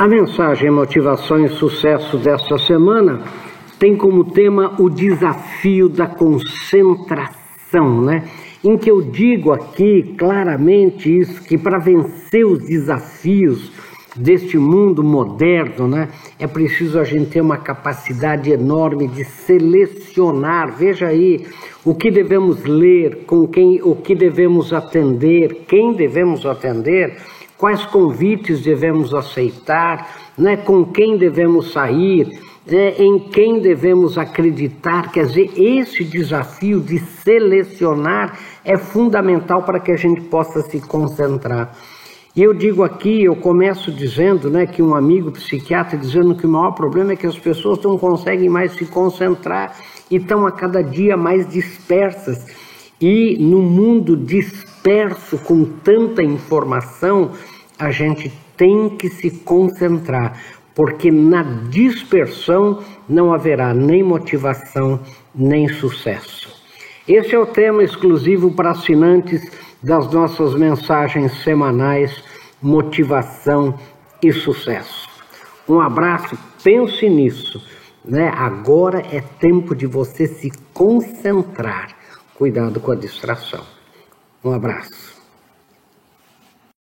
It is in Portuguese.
A mensagem Motivação e Sucesso desta semana tem como tema o desafio da concentração, né? Em que eu digo aqui claramente isso, que para vencer os desafios deste mundo moderno, né, é preciso a gente ter uma capacidade enorme de selecionar. Veja aí o que devemos ler, com quem, o que devemos atender, quem devemos atender quais convites devemos aceitar, né, com quem devemos sair, né, em quem devemos acreditar. Quer dizer, esse desafio de selecionar é fundamental para que a gente possa se concentrar. E eu digo aqui, eu começo dizendo né, que um amigo psiquiatra dizendo que o maior problema é que as pessoas não conseguem mais se concentrar e estão a cada dia mais dispersas. E no mundo disperso, com tanta informação, a gente tem que se concentrar, porque na dispersão não haverá nem motivação nem sucesso. Esse é o tema exclusivo para assinantes das nossas mensagens semanais Motivação e Sucesso. Um abraço, pense nisso. Né? Agora é tempo de você se concentrar. Cuidado com a distração. Um abraço.